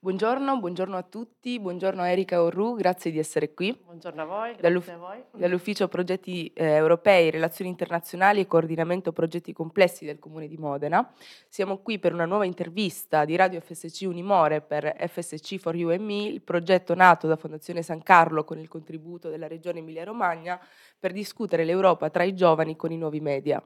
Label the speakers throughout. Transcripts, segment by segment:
Speaker 1: Buongiorno, buongiorno a tutti, buongiorno a Erika Orru, grazie di essere qui.
Speaker 2: Buongiorno a voi, grazie a voi.
Speaker 1: Dall'Ufficio Progetti eh, Europei, Relazioni Internazionali e Coordinamento Progetti Complessi del Comune di Modena. Siamo qui per una nuova intervista di Radio FSC Unimore per FSC for You and Me, il progetto nato da Fondazione San Carlo con il contributo della Regione Emilia-Romagna per discutere l'Europa tra i giovani con i nuovi media.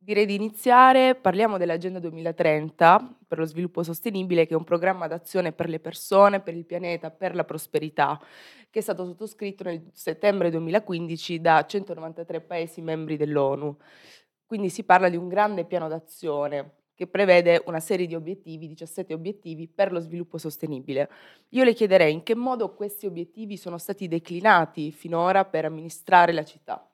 Speaker 1: Direi di iniziare, parliamo dell'Agenda 2030 per lo sviluppo sostenibile, che è un programma d'azione per le persone, per il pianeta, per la prosperità, che è stato sottoscritto nel settembre 2015 da 193 Paesi membri dell'ONU. Quindi si parla di un grande piano d'azione che prevede una serie di obiettivi, 17 obiettivi per lo sviluppo sostenibile. Io le chiederei in che modo questi obiettivi sono stati declinati finora per amministrare la città.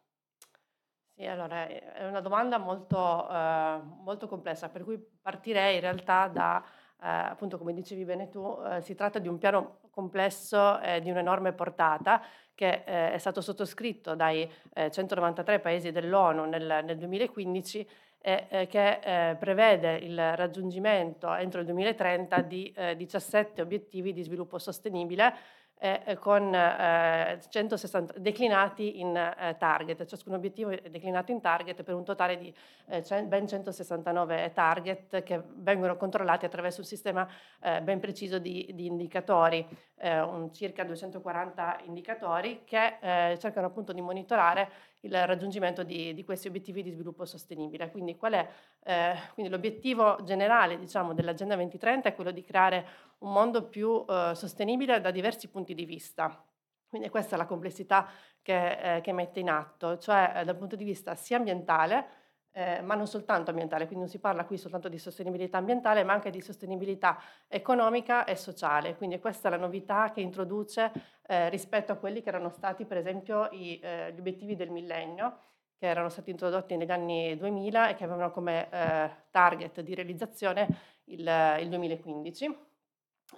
Speaker 2: Sì, allora è una domanda molto, eh, molto complessa, per cui partirei in realtà da, eh, appunto come dicevi bene tu, eh, si tratta di un piano complesso di un'enorme portata che eh, è stato sottoscritto dai 193 eh, paesi dell'ONU nel, nel 2015 e eh, che prevede il raggiungimento entro il 2030 di 17 obiettivi di sviluppo sostenibile eh, con eh, 160, declinati in eh, target, ciascun obiettivo è declinato in target per un totale di eh, ben 169 target che vengono controllati attraverso un sistema eh, ben preciso di, di indicatori, eh, un circa 240 indicatori che cercano appunto di monitorare il raggiungimento di, di, questi obiettivi di sviluppo sostenibile. Quindi, qual è, eh, quindi l'obiettivo generale diciamo, dell'Agenda 2030 è quello di creare un mondo più eh, sostenibile da diversi punti di vista. Quindi questa è la complessità che, eh, che mette in atto, cioè eh, dal punto di vista sia ambientale, eh, ma non soltanto ambientale, quindi non si parla qui soltanto di sostenibilità ambientale, ma anche di sostenibilità economica e sociale. Quindi questa è la novità che introduce eh, rispetto a quelli che erano stati, per esempio, i, eh, gli obiettivi del millennio, che erano stati introdotti negli anni 2000 e che avevano come eh, target di realizzazione il, il 2015.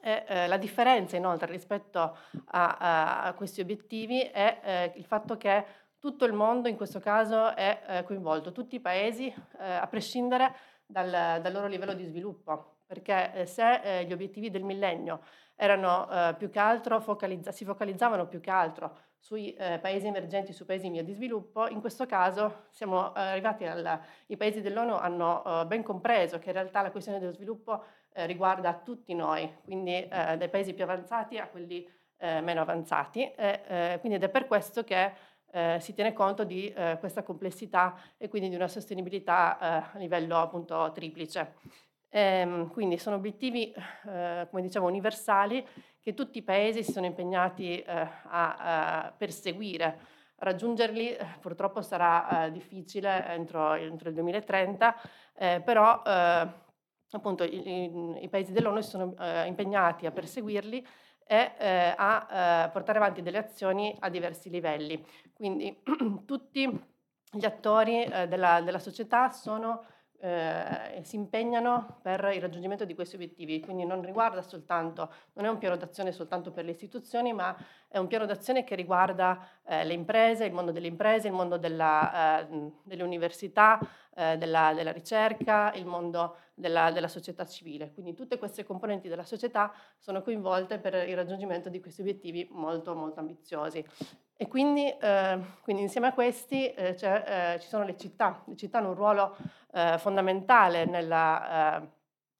Speaker 2: E, eh, la differenza inoltre rispetto a, a questi obiettivi è eh, il fatto che tutto il mondo in questo caso è eh, coinvolto, tutti i paesi, eh, a prescindere dal, dal, loro livello di sviluppo, perché eh, se eh, gli obiettivi del millennio erano più che altro focalizza- si focalizzavano più che altro sui paesi emergenti, sui paesi in via di sviluppo, in questo caso siamo arrivati al, i paesi dell'ONU hanno ben compreso che in realtà la questione dello sviluppo riguarda tutti noi, quindi dai paesi più avanzati a quelli meno avanzati, quindi ed è per questo che eh, si tiene conto di eh, questa complessità e quindi di una sostenibilità eh, a livello appunto triplice. Ehm, quindi sono obiettivi, eh, come dicevo, universali che tutti i paesi si sono impegnati eh, a, a, perseguire. Raggiungerli eh, purtroppo sarà difficile entro, entro, il 2030, però appunto i, i, paesi dell'ONU sono impegnati a perseguirli e eh, a eh, portare avanti delle azioni a diversi livelli. Quindi tutti gli attori eh, della, della, società sono, eh, si impegnano per il raggiungimento di questi obiettivi, quindi non riguarda soltanto, non è un piano d'azione soltanto per le istituzioni, ma è un piano d'azione che riguarda eh, le imprese, il mondo delle imprese, il mondo della, eh, delle università, della, della ricerca, il mondo della, della, società civile. Quindi tutte queste componenti della società sono coinvolte per il raggiungimento di questi obiettivi molto, molto ambiziosi. E quindi, eh, quindi insieme a questi eh, eh, ci sono le città. Le città hanno un ruolo eh, fondamentale nella eh,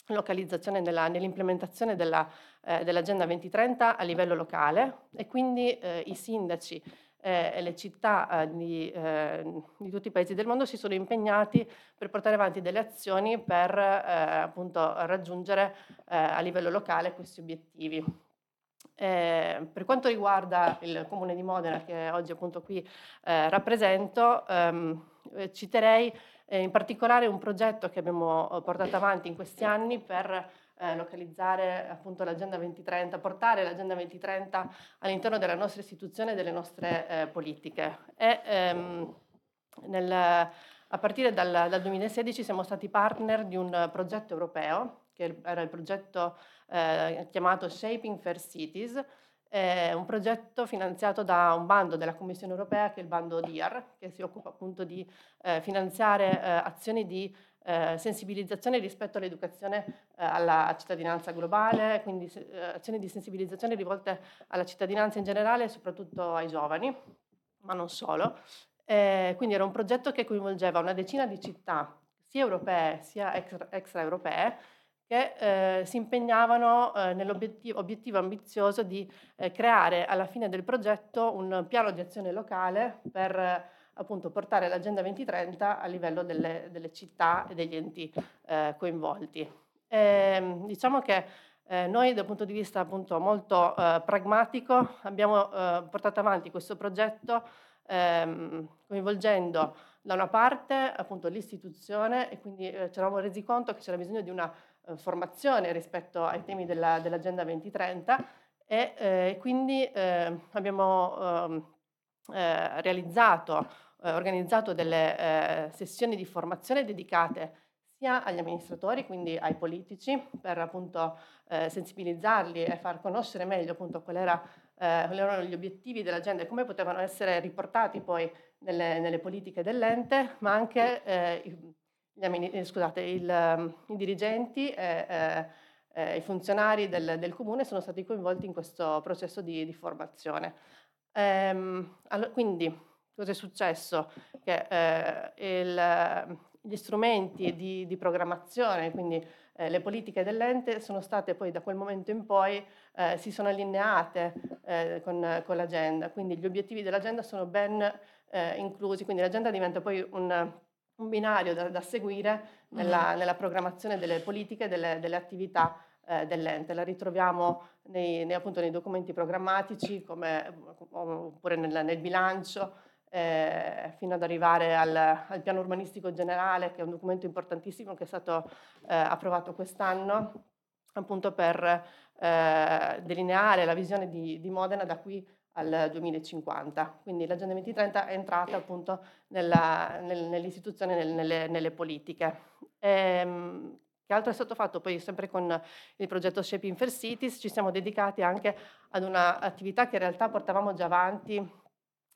Speaker 2: localizzazione, nella, nell'implementazione della, eh, dell'Agenda 2030 a livello locale e quindi i sindaci eh, e le città eh, di, eh, di, tutti i paesi del mondo si sono impegnati per portare avanti delle azioni per eh, appunto raggiungere eh, a livello locale questi obiettivi. Eh, per quanto riguarda il Comune di Modena, che oggi appunto qui rappresento, ehm, citerei in particolare un progetto che abbiamo portato avanti in questi anni per eh, localizzare appunto l'Agenda 2030, portare l'Agenda 2030 all'interno della nostra istituzione e delle nostre eh, politiche. E, ehm, nel, a partire dal, dal, 2016 siamo stati partner di un progetto europeo, che era il progetto eh, chiamato Shaping Fair Cities, è un progetto finanziato da un bando della Commissione europea che è il bando DIAR, che si occupa appunto di eh, finanziare eh, azioni di eh, sensibilizzazione rispetto all'educazione eh, alla cittadinanza globale, quindi eh, azioni di sensibilizzazione rivolte alla cittadinanza in generale e soprattutto ai giovani, ma non solo. Eh, quindi era un progetto che coinvolgeva una decina di città, sia europee sia extra, extraeuropee, che eh, si impegnavano eh, nell'obiettivo ambizioso di eh, creare alla fine del progetto un piano di azione locale per appunto portare l'Agenda 2030 a livello delle, delle città e degli enti eh, coinvolti. E, ehm, diciamo che eh, noi dal punto di vista appunto molto eh, pragmatico abbiamo portato avanti questo progetto ehm, coinvolgendo da una parte appunto l'istituzione e quindi ci eravamo resi conto che c'era bisogno di una eh, formazione rispetto ai temi della, dell'Agenda 2030 e eh, quindi eh, abbiamo ehm, eh, realizzato, eh, organizzato delle eh, sessioni di formazione dedicate sia agli amministratori, quindi ai politici, per appunto sensibilizzarli e far conoscere meglio appunto qual era, quali erano gli obiettivi dell'agenda e come potevano essere riportati poi nelle, nelle politiche dell'ente, ma anche eh, scusate, il, ehm, i dirigenti e eh, i funzionari del, del, comune sono stati coinvolti in questo processo di, di formazione. Ehm, allora, quindi cosa è successo? Che eh, il, gli strumenti di, di programmazione, quindi eh, le politiche dell'ente sono state poi da quel momento in poi eh, si sono allineate eh, con, con, l'agenda, quindi gli obiettivi dell'agenda sono ben eh, inclusi, quindi l'agenda diventa poi un un binario da, da seguire nella, mm-hmm. nella, programmazione delle politiche e delle, delle, attività eh, dell'ente. La ritroviamo nei, nei, appunto, nei documenti programmatici come, oppure nel, nel bilancio, eh, fino ad arrivare al, al, piano urbanistico generale, che è un documento importantissimo che è stato eh, approvato quest'anno, appunto per eh, delineare la visione di, di Modena da qui al 2050. Quindi l'Agenda 2030 è entrata appunto nella, nel, nell'istituzione, nel, nelle, nelle, politiche. Ehm, che altro è stato fatto? Poi sempre con il progetto Shaping for Cities ci siamo dedicati anche ad un'attività che in realtà portavamo già avanti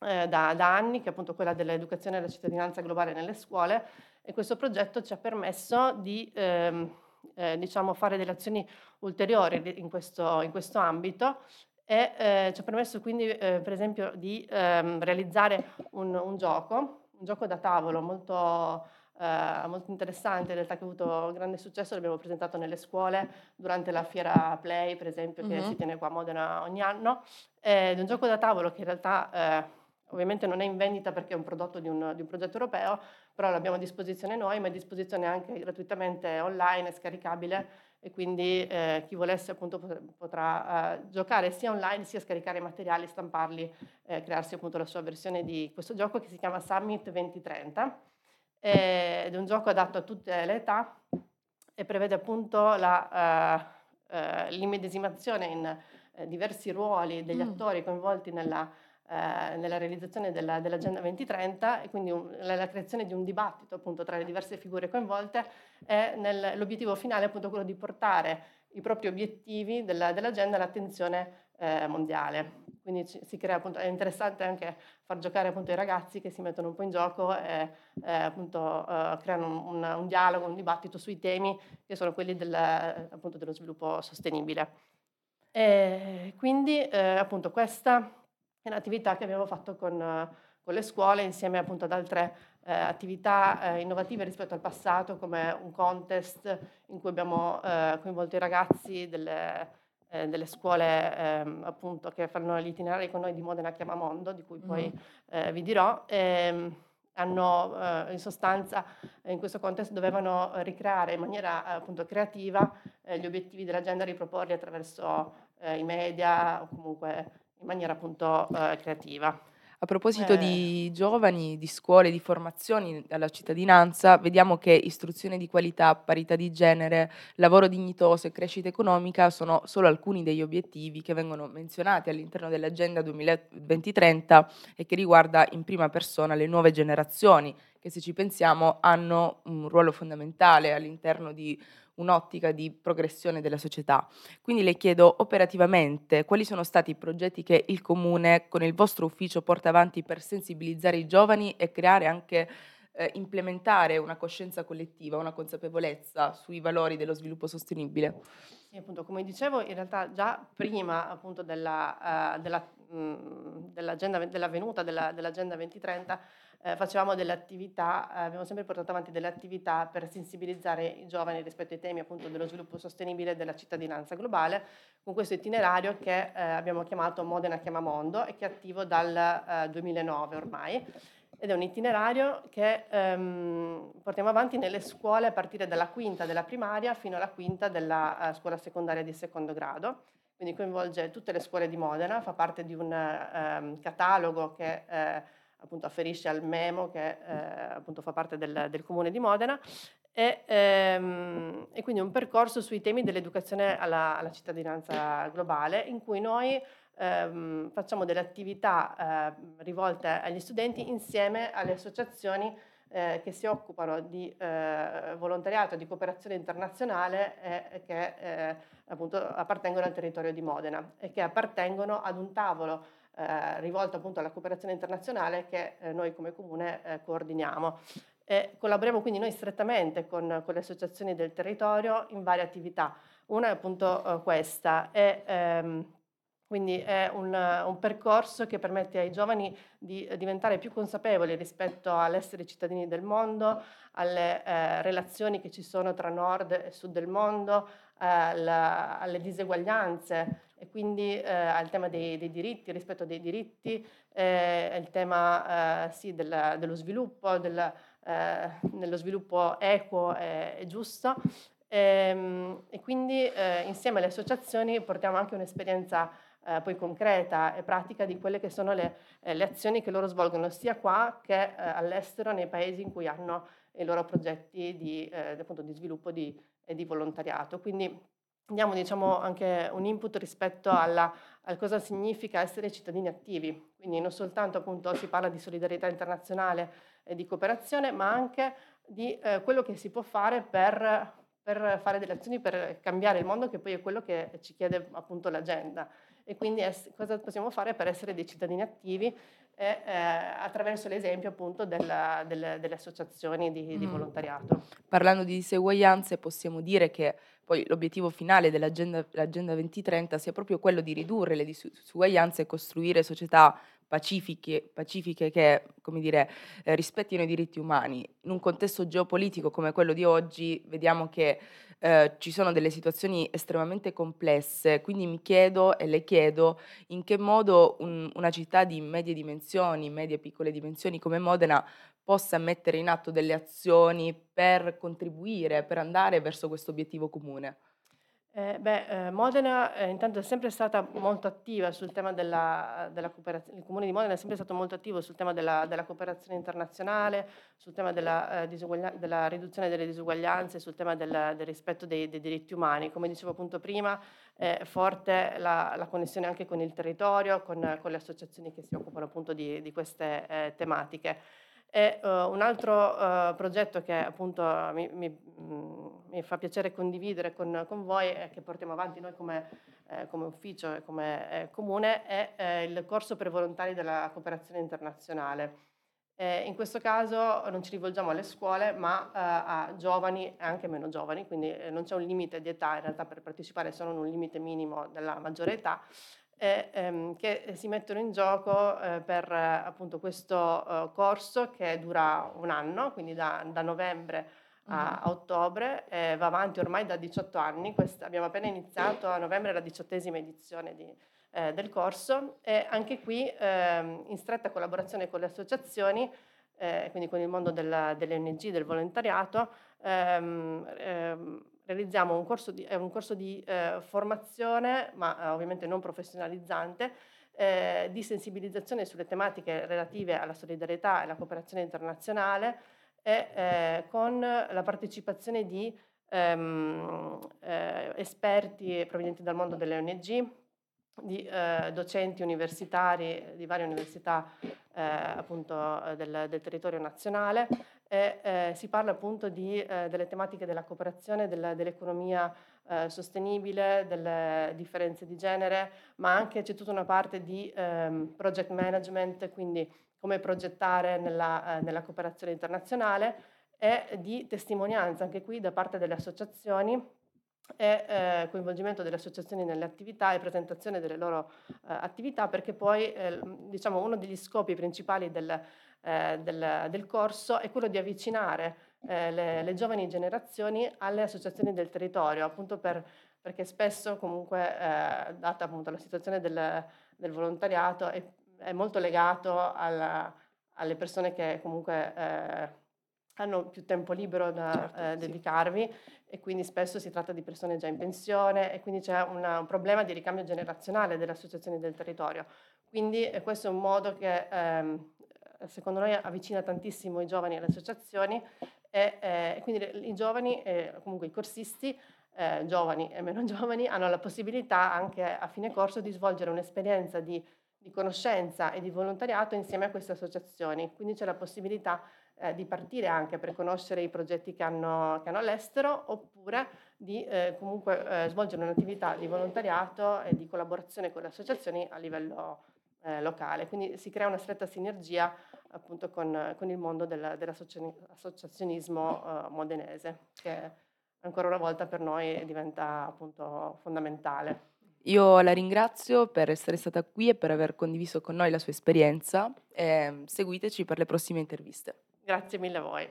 Speaker 2: eh, da, da, anni, che è appunto quella dell'educazione e della cittadinanza globale nelle scuole e questo progetto ci ha permesso di ehm, eh, diciamo, fare delle azioni ulteriori in questo, in questo ambito e eh, ci ha permesso quindi eh, per esempio di ehm, realizzare un, un, gioco, un gioco da tavolo molto, eh, molto interessante, in realtà che ha avuto grande successo, l'abbiamo presentato nelle scuole durante la fiera Play per esempio che mm-hmm. si tiene qua a Modena ogni anno, ed è un gioco da tavolo che in realtà eh, ovviamente non è in vendita perché è un prodotto di un, di un, progetto europeo, però l'abbiamo a disposizione noi, ma è a disposizione anche gratuitamente online, scaricabile e quindi eh, chi volesse appunto potrà eh, giocare sia online sia scaricare i materiali, stamparli, eh, crearsi appunto la sua versione di questo gioco che si chiama Summit 2030 eh, ed è un gioco adatto a tutte le età e prevede appunto la, eh, eh, l'immedesimazione in diversi ruoli degli mm. attori coinvolti nella eh, nella realizzazione della, dell'Agenda 2030 e quindi un, la, la, creazione di un dibattito appunto tra le diverse figure coinvolte è nel, l'obiettivo finale appunto quello di portare i propri obiettivi della, dell'agenda all'attenzione eh, mondiale. Quindi ci, si crea appunto, è interessante anche far giocare appunto i ragazzi che si mettono un po' in gioco e eh, appunto eh, creano un, un, un, dialogo, un dibattito sui temi che sono quelli del, appunto dello sviluppo sostenibile. E quindi eh, appunto questa è un'attività che abbiamo fatto con, con le scuole insieme appunto ad altre eh, attività eh, innovative rispetto al passato come un contest in cui abbiamo eh, coinvolto i ragazzi delle, eh, delle scuole ehm, appunto che fanno gli itinerari con noi di Modena Chiamamondo di cui poi mm. vi dirò. E, ehm, hanno eh, in sostanza in questo contesto dovevano ricreare in maniera appunto creativa gli obiettivi dell'agenda, riproporli attraverso i media o comunque in maniera appunto eh, creativa.
Speaker 1: A proposito eh. di giovani, di scuole, di formazioni alla cittadinanza, vediamo che istruzione di qualità, parità di genere, lavoro dignitoso e crescita economica sono solo alcuni degli obiettivi che vengono menzionati all'interno dell'Agenda 2030 e che riguarda in prima persona le nuove generazioni che se ci pensiamo hanno un ruolo fondamentale all'interno di un'ottica di progressione della società. Quindi le chiedo operativamente quali sono stati i progetti che il Comune con il vostro ufficio porta avanti per sensibilizzare i giovani e creare anche eh, implementare una coscienza collettiva, una consapevolezza sui valori dello sviluppo sostenibile?
Speaker 2: Sì, appunto, come dicevo, in realtà già prima appunto della, uh, della, mh, della venuta della, dell'Agenda 2030 eh, facevamo delle attività, eh, abbiamo sempre portato avanti delle attività per sensibilizzare i giovani rispetto ai temi appunto dello sviluppo sostenibile e della cittadinanza globale, con questo itinerario che eh, abbiamo chiamato Modena Chiama Mondo e che è attivo dal 2009 eh, ormai ed è un itinerario che ehm, portiamo avanti nelle scuole a partire dalla quinta della primaria fino alla quinta della uh, scuola secondaria di secondo grado. Quindi coinvolge tutte le scuole di Modena, fa parte di un um, catalogo che eh, appunto afferisce al MEMO che eh, appunto fa parte del, del, comune di Modena e, ehm, e, quindi un percorso sui temi dell'educazione alla, alla cittadinanza globale in cui noi ehm, facciamo delle attività eh, rivolte agli studenti insieme alle associazioni eh, che si occupano di eh, volontariato, di cooperazione internazionale e che eh, appunto appartengono al territorio di Modena e che appartengono ad un tavolo eh, rivolto appunto alla cooperazione internazionale che eh, noi come comune coordiniamo. E collaboriamo quindi noi strettamente con, con, le associazioni del territorio in varie attività. Una è appunto questa, è ehm, quindi è un, un, percorso che permette ai giovani di diventare più consapevoli rispetto all'essere cittadini del mondo, alle eh, relazioni che ci sono tra nord e sud del mondo, eh, alla, alle diseguaglianze e quindi eh, al tema dei, dei, diritti, rispetto dei diritti, eh, il tema eh, sì, del, dello sviluppo, del, dello sviluppo equo e, giusto. E, ehm, e quindi insieme alle associazioni portiamo anche un'esperienza eh, poi concreta e pratica di quelle che sono le, eh, le azioni che loro svolgono sia qua che eh, all'estero nei paesi in cui hanno i loro progetti di, eh, appunto, di sviluppo di, e di volontariato. Quindi diamo diciamo, anche un input rispetto alla, a cosa significa essere cittadini attivi. Quindi non soltanto appunto, si parla di solidarietà internazionale e di cooperazione, ma anche di eh, quello che si può fare per, per fare delle azioni per cambiare il mondo, che poi è quello che ci chiede appunto l'agenda e quindi es- cosa possiamo fare per essere dei cittadini attivi e, eh, attraverso l'esempio appunto della, delle, delle, associazioni di, di mm. volontariato.
Speaker 1: Parlando di diseguaglianze possiamo dire che poi l'obiettivo finale dell'agenda 2030 sia proprio quello di ridurre le disuguaglianze e costruire società pacifiche, pacifiche che dire, eh, rispettino i diritti umani. In un contesto geopolitico come quello di oggi vediamo che eh, ci sono delle situazioni estremamente complesse, quindi mi chiedo e le chiedo in che modo un, una città di medie dimensioni, medie piccole dimensioni come Modena possa mettere in atto delle azioni per contribuire, per andare verso questo obiettivo comune.
Speaker 2: Eh, beh, eh, Modena eh, intanto è sempre stata molto attiva sul tema della, della, cooperazione, il Comune di Modena è sempre stato molto attivo sul tema della, della cooperazione internazionale, sul tema della, eh, della, riduzione delle disuguaglianze, sul tema del, del rispetto dei, dei, diritti umani. Come dicevo appunto prima, è forte la, la connessione anche con il territorio, con, con, le associazioni che si occupano appunto di, di queste eh, tematiche. E uh, un altro uh, progetto che appunto mi, mi, mm, mi, fa piacere condividere con, con, voi e che portiamo avanti noi come, eh, come ufficio e come eh, comune è eh, il corso per volontari della cooperazione internazionale. in questo caso non ci rivolgiamo alle scuole ma a giovani e anche meno giovani, quindi non c'è un limite di età in realtà per partecipare, sono un limite minimo della maggiore età e, ehm, che si mettono in gioco eh, per appunto questo eh, corso che dura un anno, quindi da, da novembre a, a ottobre, eh, va avanti ormai da 18 anni, Questa, abbiamo appena iniziato a novembre la diciottesima edizione di, eh, del corso e anche qui ehm, in stretta collaborazione con le associazioni, eh, quindi con il mondo della, delle ONG, del volontariato, ehm, ehm, realizziamo un corso di, un corso di eh, formazione, ma eh, ovviamente non professionalizzante, eh, di sensibilizzazione sulle tematiche relative alla solidarietà e alla cooperazione internazionale e eh, con la partecipazione di ehm, eh, esperti provenienti dal mondo delle ONG, di eh, docenti universitari di varie università appunto del, del territorio nazionale e eh, si parla appunto di, eh, delle tematiche della cooperazione, della, dell'economia eh, sostenibile, delle differenze di genere, ma anche c'è tutta una parte di ehm, project management, quindi come progettare nella, eh, nella cooperazione internazionale e di testimonianza anche qui da parte delle associazioni e eh, coinvolgimento delle associazioni nelle attività e presentazione delle loro eh, attività perché poi eh, diciamo uno degli scopi principali del, eh, del, del, corso è quello di avvicinare eh, le, le, giovani generazioni alle associazioni del territorio appunto per, perché spesso comunque eh, data appunto la situazione del, del volontariato è, è, molto legato alla, alle persone che comunque hanno più tempo libero da certo, eh, dedicarvi sì. e quindi spesso si tratta di persone già in pensione e quindi c'è una, un problema di ricambio generazionale delle associazioni del territorio. Quindi eh, questo è un modo che ehm, secondo noi avvicina tantissimo i giovani alle associazioni e, eh, quindi i giovani, e comunque i corsisti, eh, giovani e meno giovani, hanno la possibilità anche a fine corso di svolgere un'esperienza di, di conoscenza e di volontariato insieme a queste associazioni. Quindi c'è la possibilità eh, di partire anche per conoscere i progetti che hanno, che hanno all'estero oppure di eh, comunque eh, svolgere un'attività di volontariato e di collaborazione con le associazioni a livello eh, locale. Quindi si crea una stretta sinergia appunto con, con il mondo del, dell'associazionismo eh, modenese che ancora una volta per noi diventa appunto fondamentale.
Speaker 1: Io la ringrazio per essere stata qui e per aver condiviso con noi la sua esperienza. E seguiteci per le prossime interviste.
Speaker 2: Grazie mille a voi.